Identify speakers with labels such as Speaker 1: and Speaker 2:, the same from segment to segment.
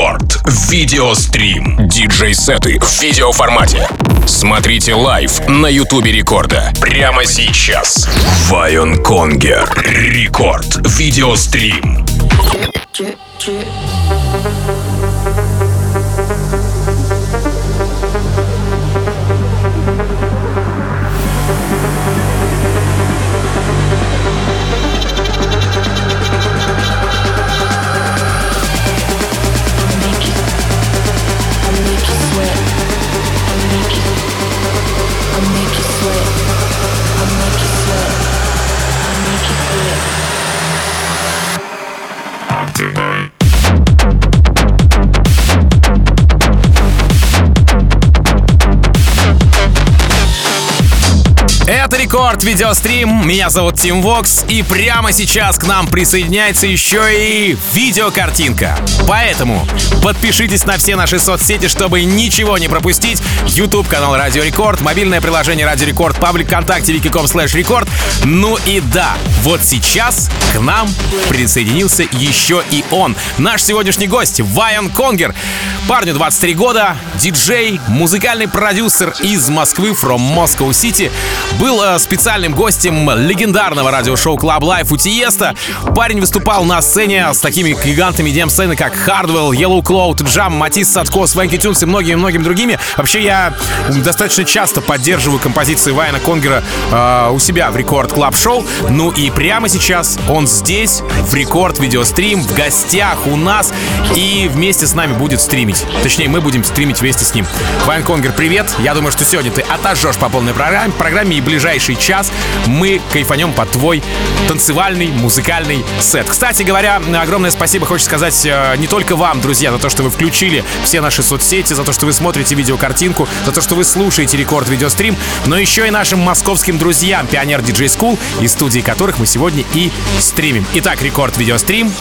Speaker 1: Рекорд. Видеострим. Диджей-сеты в видеоформате. Смотрите live на Ютубе Рекорда. Прямо сейчас. Vion Konger. Рекорд. Видеострим.
Speaker 2: Рекорд видеострим. Меня зовут Тим Вокс, и прямо сейчас к нам присоединяется еще и видеокартинка. Поэтому подпишитесь на все наши соцсети, чтобы ничего не пропустить. YouTube канал Радио Рекорд, мобильное приложение Радио Рекорд, паблик ВКонтакте, vk.com слэш рекорд. Ну и да, вот сейчас к нам присоединился еще и он. Наш сегодняшний гость Vion Konger. Парню 23 года, диджей, музыкальный продюсер из Москвы, from Moscow City. Был специальным гостем легендарного радиошоу Club Life у Тиеста. Парень выступал на сцене с такими гигантами EDM-сцены, как Hardwell, Yellow Claw, Tujamo, Matisse & Sadko, Swanky Tunes и многими-многими другими. Вообще, я достаточно часто поддерживаю композиции Vion Konger а э, у себя в Record Club Show. Ну и прямо сейчас он здесь, в Рекорд Видеострим, в гостях у нас и вместе с нами будет стримить. Точнее, мы будем стримить вместе с ним. Vion Konger, привет! Я думаю, что сегодня ты отожжешь по полной программе, программе и ближайшие ближайший час мы кайфанем под твой танцевальный музыкальный сет. Кстати говоря, огромное спасибо хочу сказать э, не только вам, друзья, за то, что вы включили все наши соцсети, за то, что вы смотрите видеокартинку, за то, что вы слушаете рекорд видеострим, но еще и нашим московским друзьям, Pioneer DJ School, из студии которых мы сегодня и стримим. Итак, рекорд видеострим.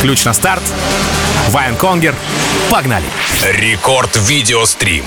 Speaker 2: Ключ на старт. Вайн Конгер. Погнали!
Speaker 1: Рекорд видеострим.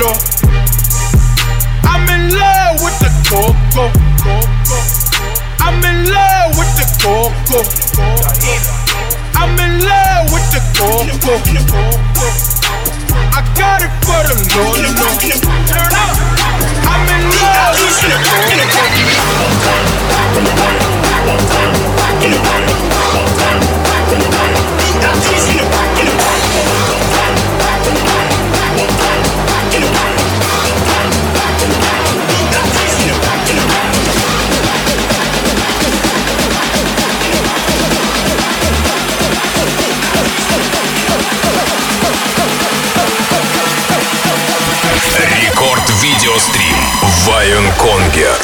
Speaker 3: Lolo. I'm in love with the coco. I'm in love with the coco. I'm in love with the coco. I got it for the Lord. Turn up. I'm in love with
Speaker 4: Видеострим Вайон Конгер.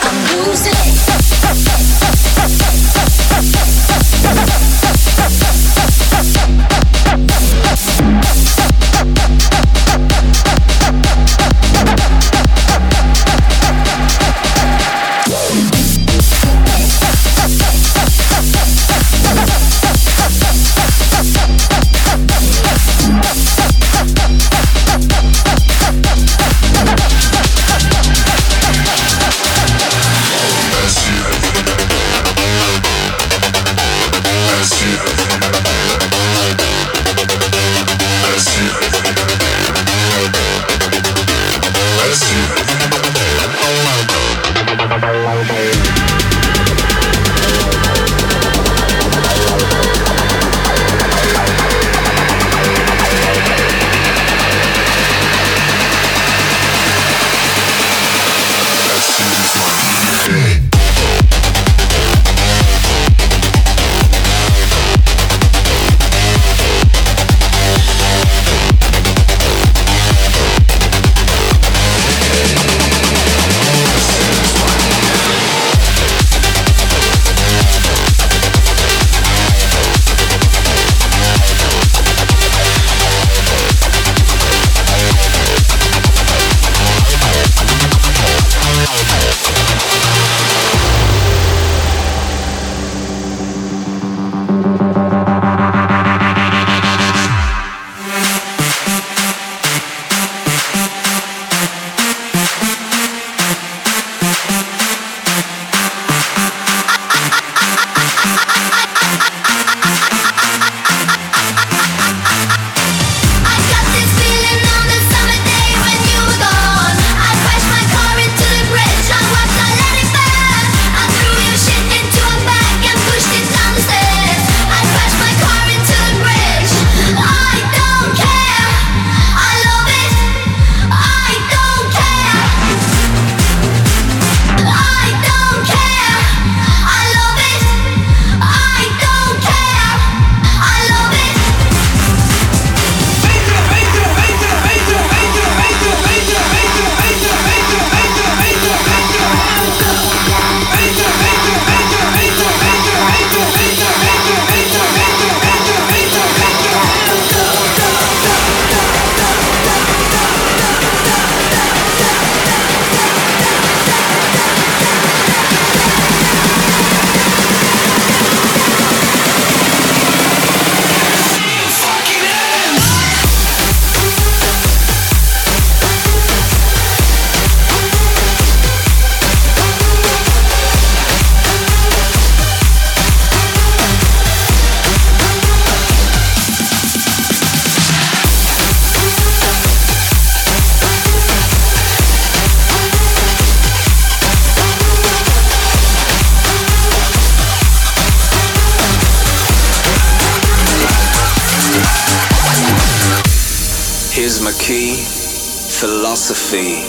Speaker 5: philosophy.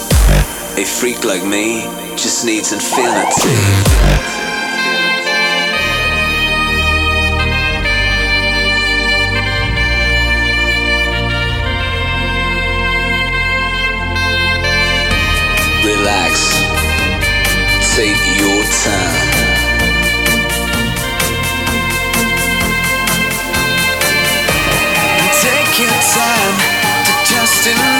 Speaker 5: A freak like me
Speaker 6: just needs infinity. relax, take your time. Take your
Speaker 1: time to
Speaker 7: just enough.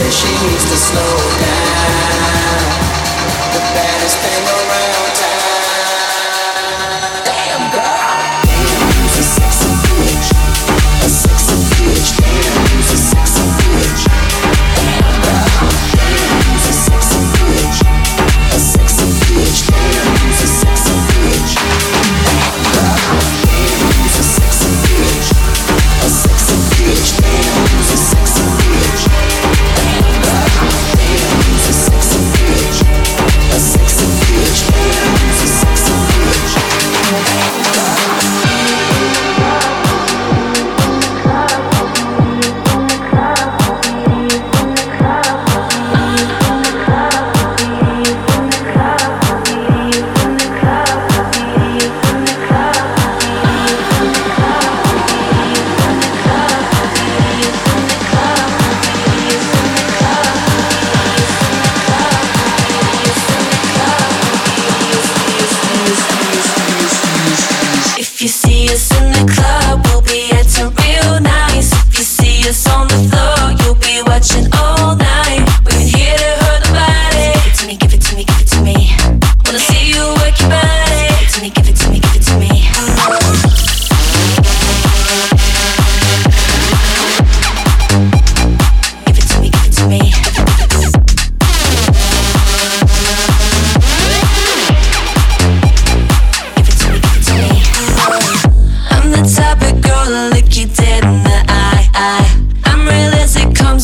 Speaker 8: says she needs to slow down. The baddest thing around.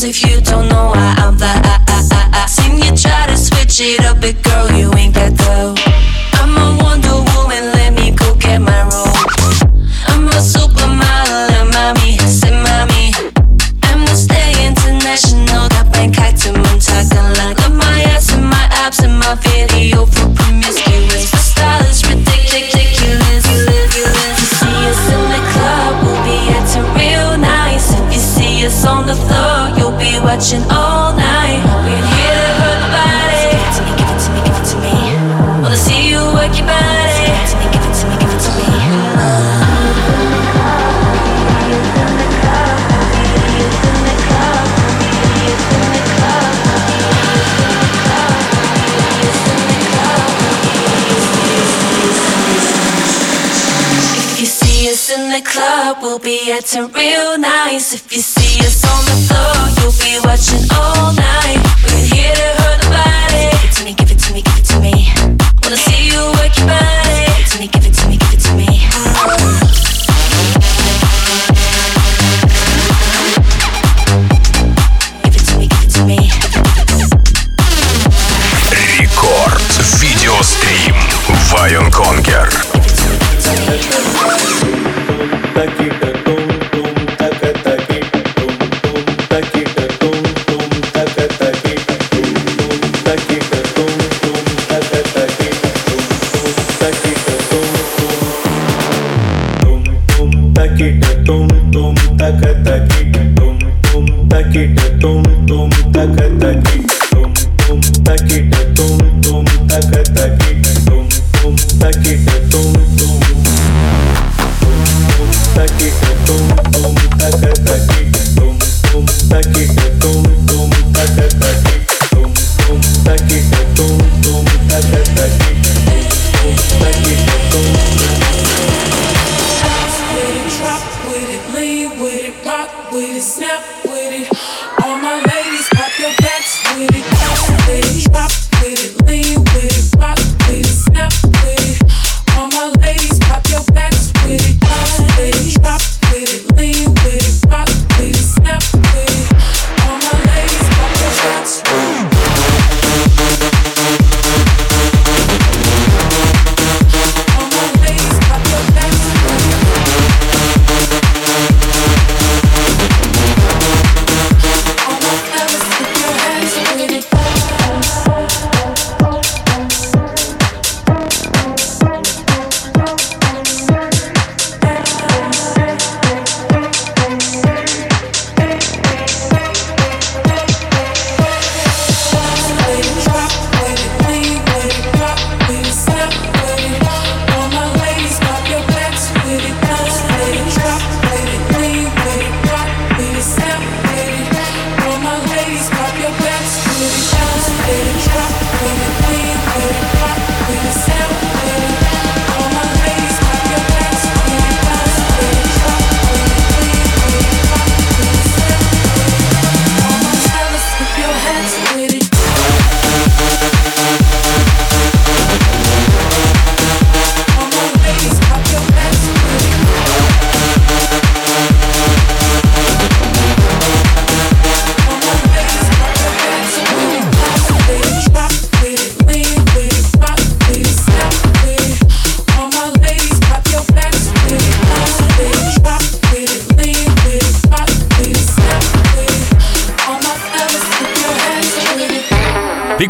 Speaker 9: if you don't gets real nice if you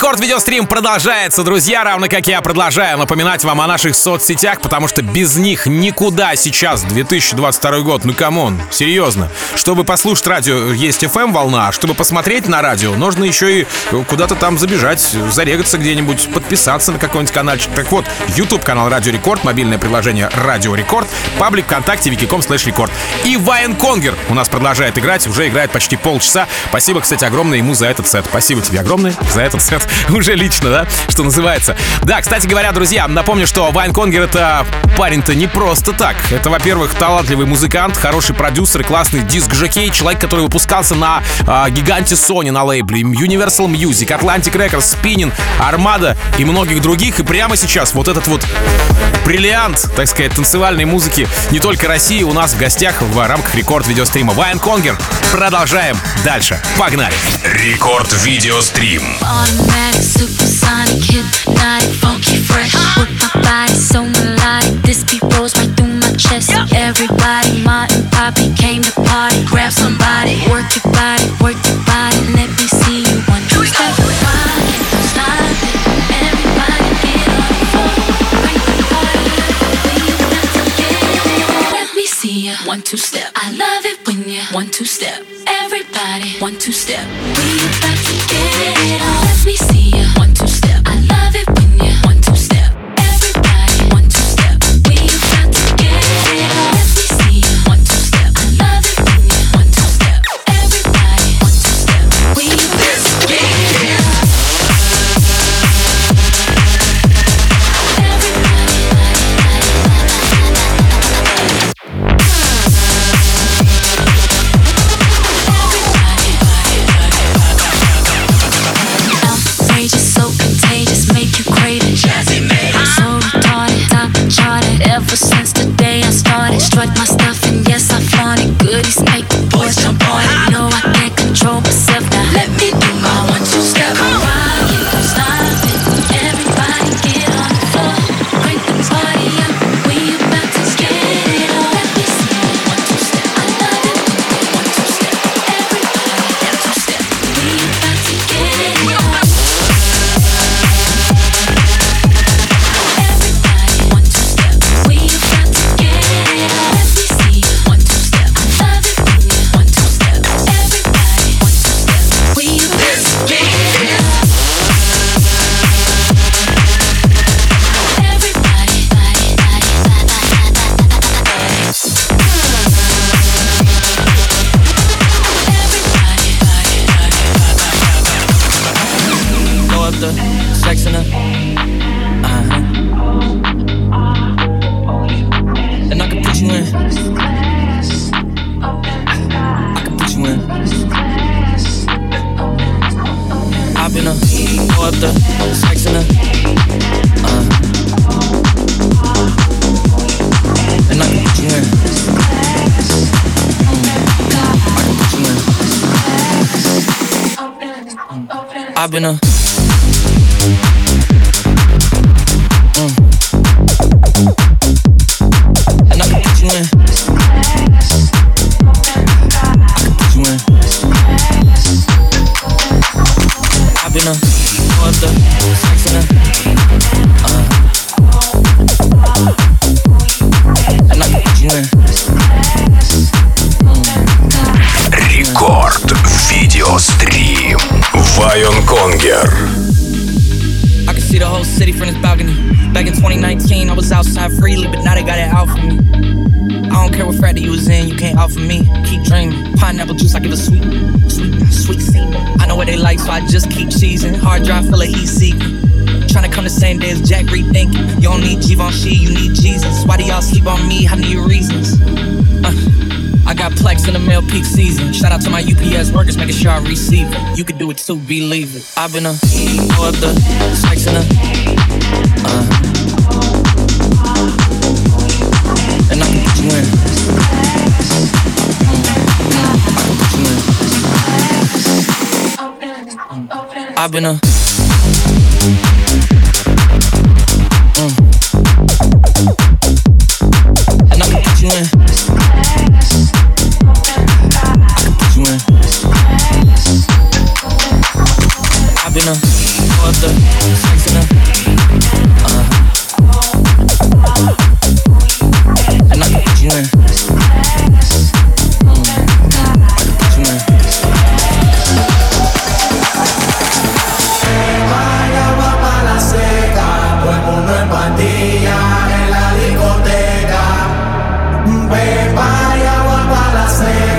Speaker 10: Рекорд видеострим
Speaker 2: продолжается, друзья, равно как я продолжаю напоминать вам о наших соцсетях, потому что без них никуда сейчас 2022 год. Ну come on, серьезно. Чтобы послушать радио, есть FM волна, а чтобы посмотреть на радио, нужно еще и куда-то там забежать, зарегаться где-нибудь, подписаться на какой-нибудь канал. Так вот, YouTube канал Радио Рекорд, мобильное приложение Радио Рекорд, паблик ВКонтакте, vk.com слэш рекорд. И Vion Konger у нас продолжает играть, уже играет почти полчаса. Спасибо, кстати, огромное ему за этот сет. Спасибо тебе огромное за этот сет. уже лично, да, что называется. Да, кстати говоря, друзья, напомню, что Вайн Конгер это парень-то не просто так. Это, во-первых, талантливый музыкант, хороший продюсер, классный диск-жокей, человек, который выпускался на э, гиганте Sony на лейбле, Universal Music, Atlantic Records, Spinning, Armada и многих других. И прямо сейчас вот этот вот бриллиант, так сказать, танцевальной музыки не только России у нас в гостях в рамках рекорд-видеострима Вайн Конгер. Продолжаем дальше. Погнали!
Speaker 10: Рекорд-видеострим. On
Speaker 9: automatic,
Speaker 10: supersonic, hypnotic, funky, fresh. With my body so melodic, this beat rolls right through my chest. Everybody, Martin poppy came to party. Grab somebody, work your body, work your body. Let me see you one two step. One two step. I love it when you one two step. Everybody one two step. We
Speaker 11: I've been a mm. care what frat you was in, you can't offer me. Keep dreaming. Pineapple juice, I give a sweet, sweet, sweet semen. I know what they like, so I just keep cheesing. Hard drive, full of heat seeking. Trying to come the same day as Jack rethinking. You don't need Givenchy, you need Jesus. Why do y'all sleep on me? I need reasons. Uh. I got plex in the mail peak season. Shout out to my UPS workers, making sure I receive it. You can do it too, believe it. I've been a, or the, sex in a, uh. I've been a Tumbe, vaya agua
Speaker 12: para la sed.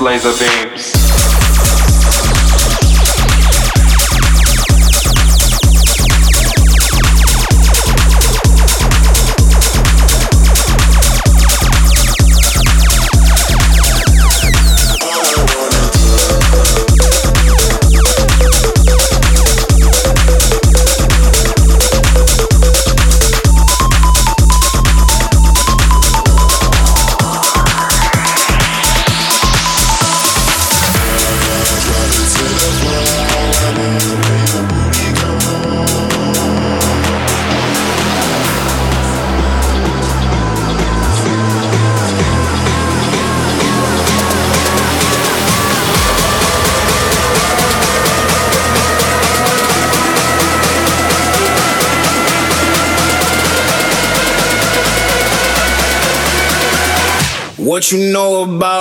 Speaker 12: Laser beams.
Speaker 4: You know about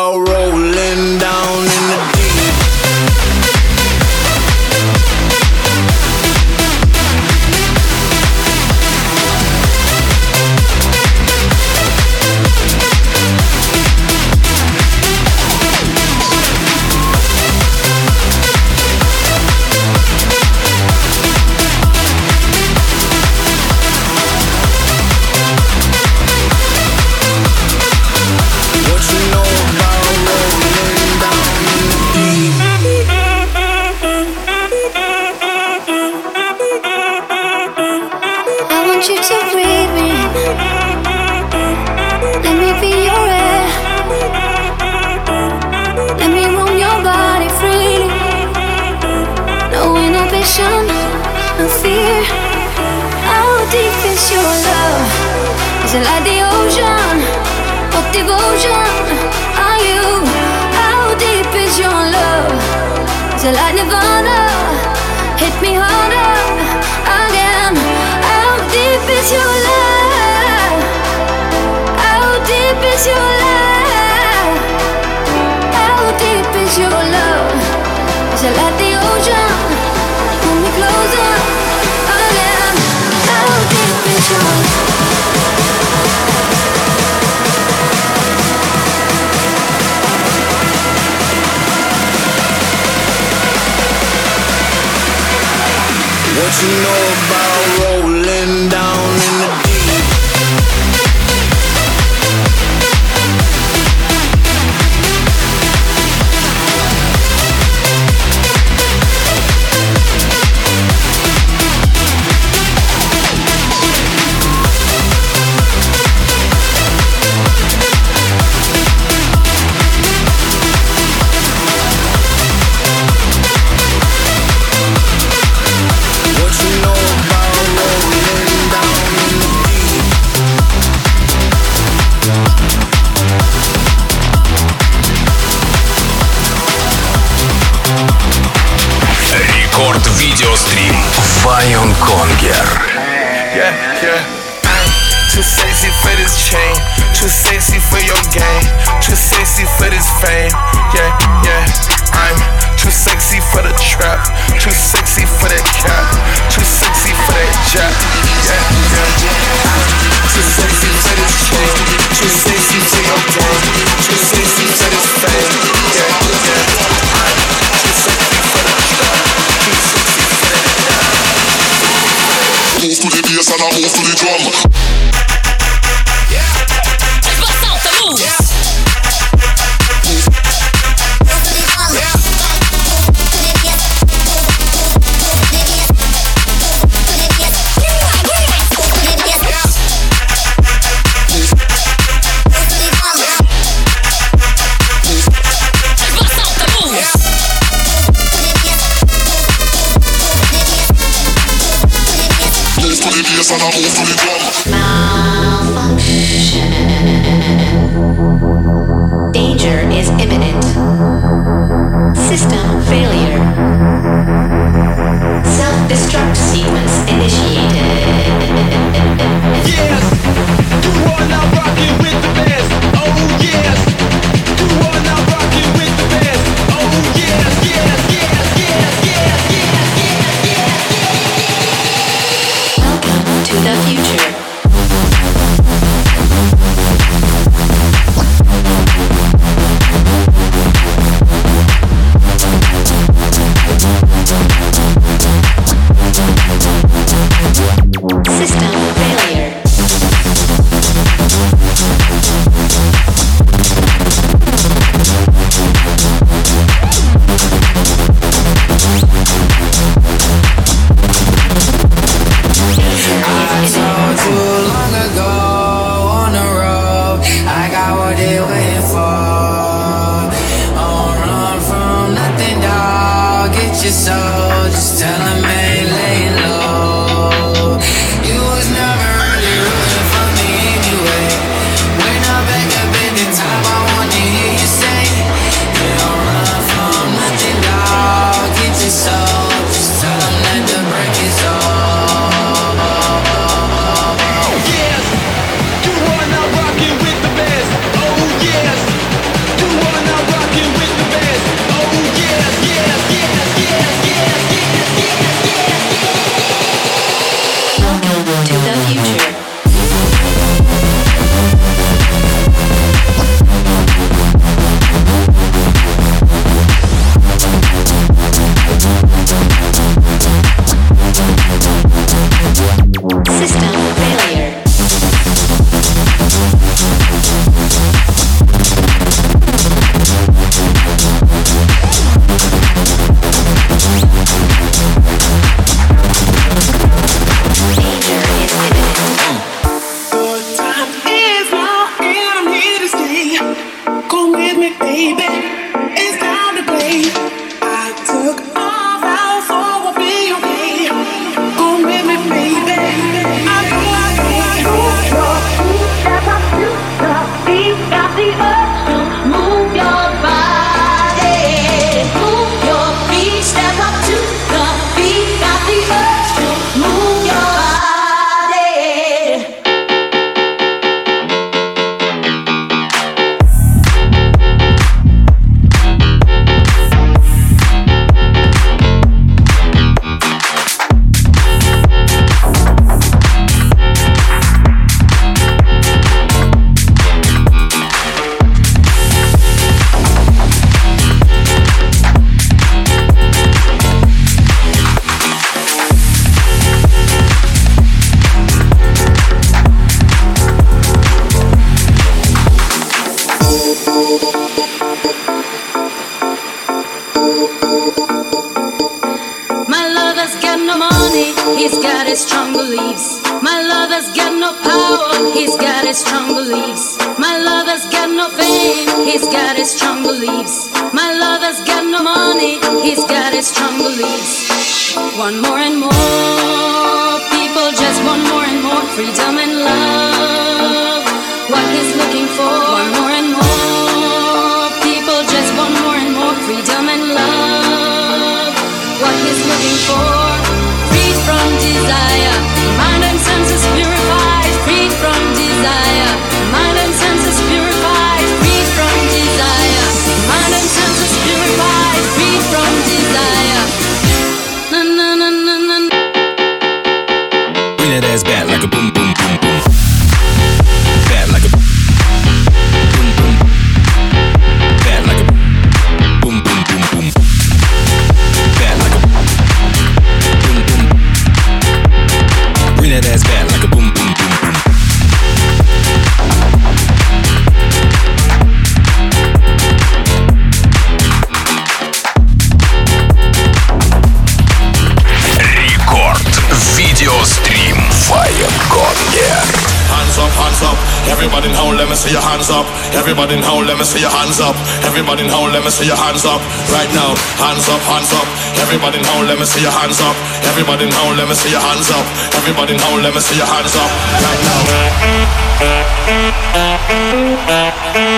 Speaker 4: Everybody in
Speaker 13: howl, let me see your hands up. Everybody in howl, let me see your hands up. Right now, hands up, hands up. Everybody in howl, let me see your hands up. Everybody in howl, let me see your hands up. Everybody in howl, let me see your hands up. Right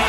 Speaker 13: now.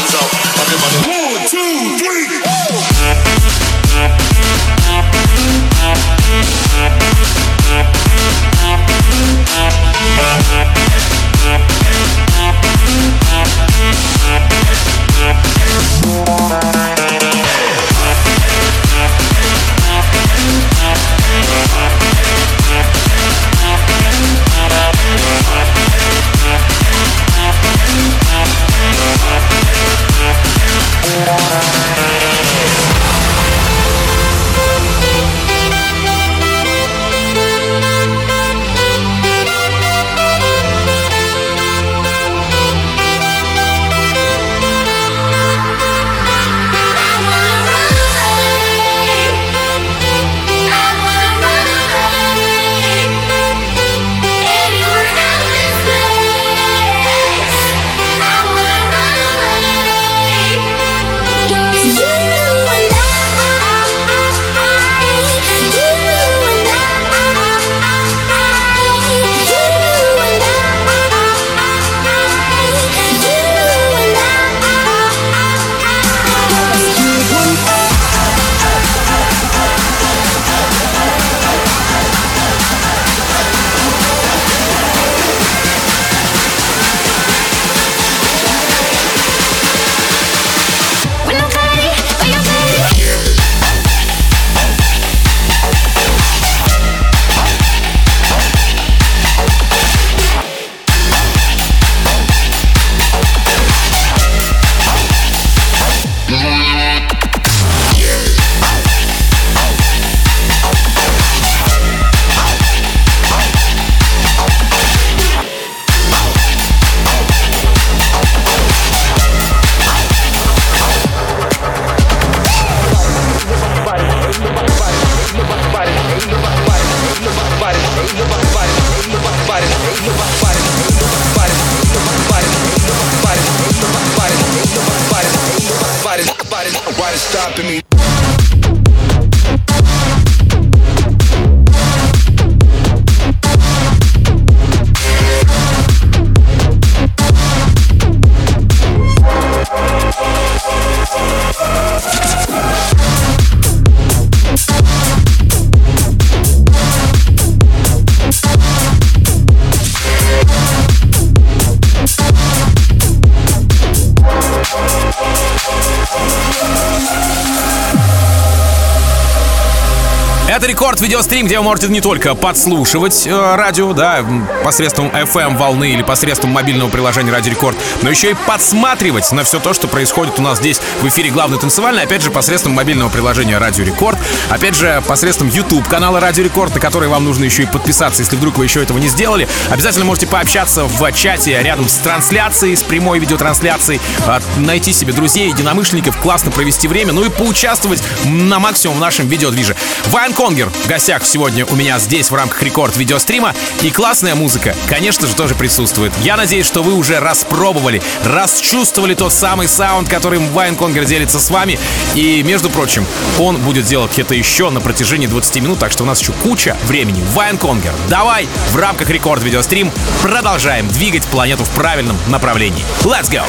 Speaker 2: Рекорд видеострим, где вы можете не только подслушивать э, радио, да, посредством FM волны или посредством мобильного приложения Радио Рекорд, но еще и подсматривать на все то, что происходит у нас здесь в эфире главный танцевальный, опять же, посредством мобильного приложения Радио Рекорд, опять же, посредством YouTube канала Радио Рекорд, на который вам нужно еще и подписаться, если вдруг вы еще этого не сделали. Обязательно можете пообщаться в чате рядом с трансляцией, с прямой видеотрансляцией, а, найти себе друзей, единомышленников, классно провести время, ну и поучаствовать на максимум в нашем видеодвиже. Vion Konger гостях сегодня у меня здесь в рамках рекорд видеострима. И классная музыка, конечно же, тоже присутствует. Я надеюсь, что вы уже распробовали, расчувствовали тот самый саунд, которым Vion Konger делится с вами. И, между прочим, он будет делать это еще на протяжении 20 минут, так что у нас еще куча времени. Vion Konger, давай в рамках рекорд видеострим продолжаем двигать планету в правильном направлении. Let's go!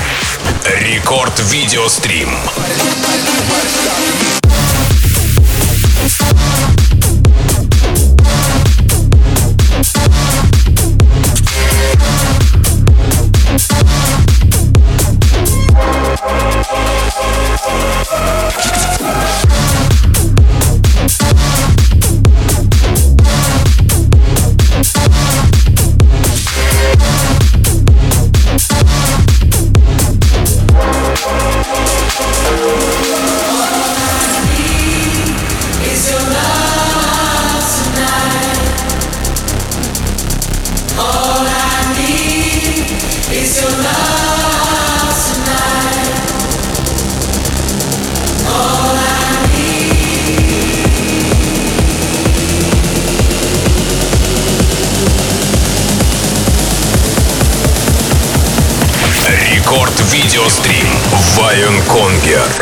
Speaker 1: Рекорд видеострим.
Speaker 8: Is
Speaker 1: Вайн Конгер.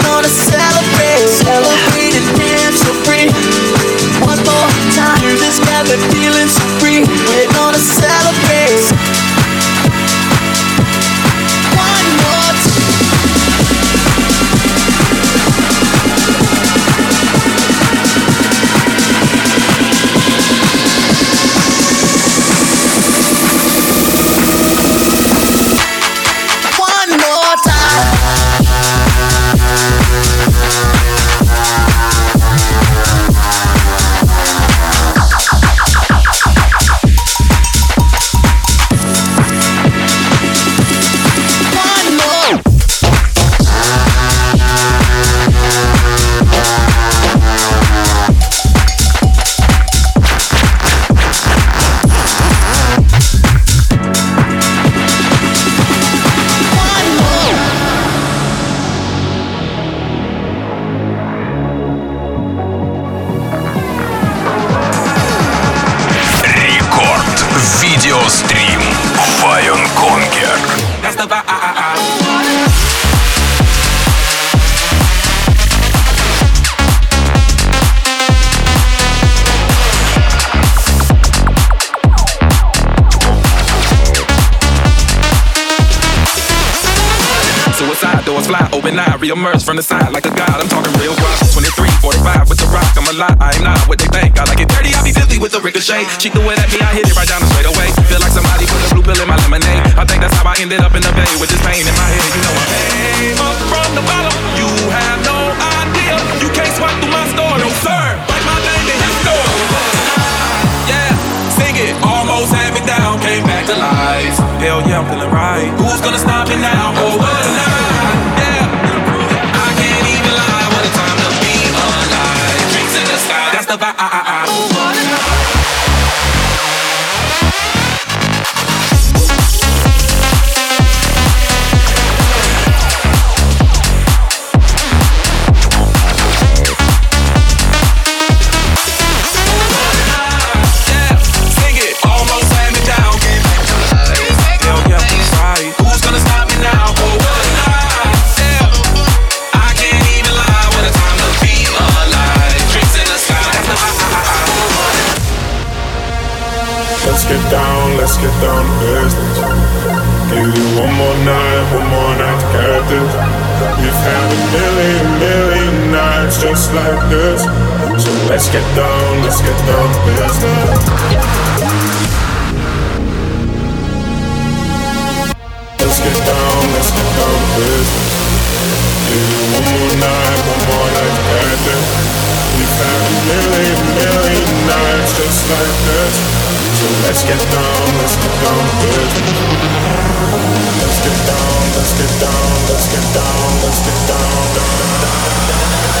Speaker 6: with the ricochet. She threw it at me, I hit it right down the straight away. Feel like somebody put a blue pill in my lemonade. I think that's how I ended up in the bay with this pain in my head. You know I came up from the bottom. You have no idea. You can't swipe through my store, no sir. Write my name in his store. Yeah, sing it. Almost had me down, came back to life. Hell yeah, I'm feeling right. Who's gonna stop me now? Oh, what a
Speaker 14: just like this. So let's get down, let's get down to business. Let's get down, let's get down to business. You one more night, one more night get this. We've had a million, million nights just like this. So let's get down, let's get down to business. Let's get down, let's get down, let's get down, let's get down, down, down, down.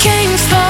Speaker 15: came
Speaker 4: from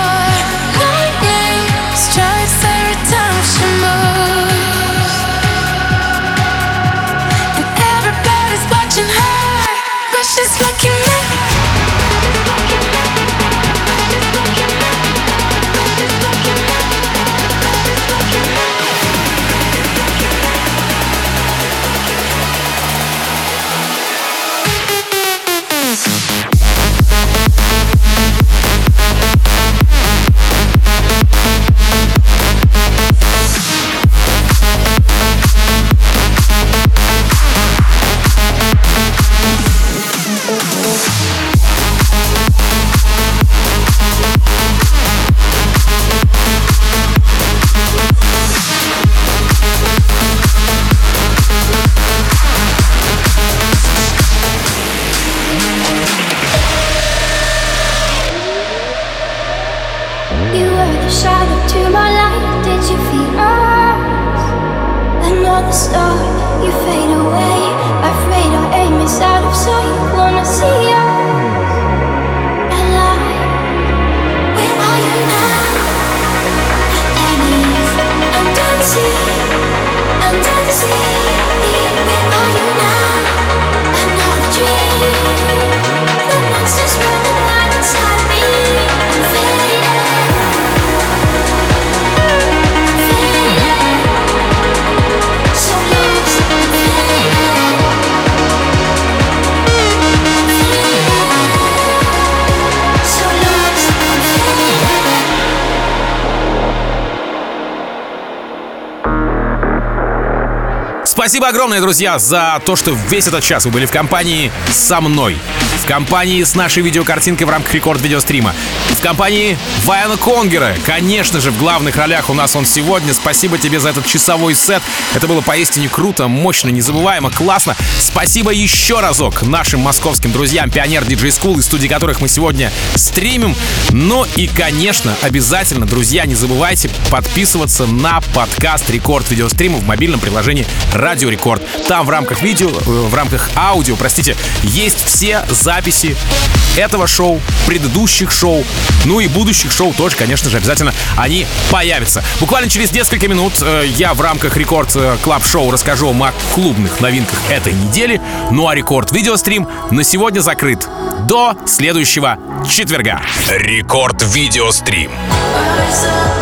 Speaker 2: Спасибо огромное, друзья, за то, что весь этот час вы были в компании со мной. В компании с нашей видеокартинкой в рамках рекорд-видеострима. В компании Vion Konger а. Конечно же, в главных ролях у нас он сегодня. Спасибо тебе за этот часовой сет. Это было поистине круто, мощно, незабываемо, классно. Спасибо еще разок нашим московским друзьям Pioneer DJ School, из студии которых мы сегодня стримим. Ну и, конечно, обязательно, друзья, не забывайте подписываться на подкаст Рекорд Видеострима в мобильном приложении Радио Рекорд. Там в рамках видео, э, в рамках аудио, простите, есть все записи этого шоу, предыдущих шоу, ну и будущих шоу тоже, конечно же, обязательно они появятся. Буквально через несколько минут э, я в рамках Рекорд э, Club Show расскажу вам о клубных новинках этой недели. Ну а Рекорд Видеострим на сегодня закрыт. До следующего четверга.
Speaker 16: Рекорд Видеострим.
Speaker 10: Стрим.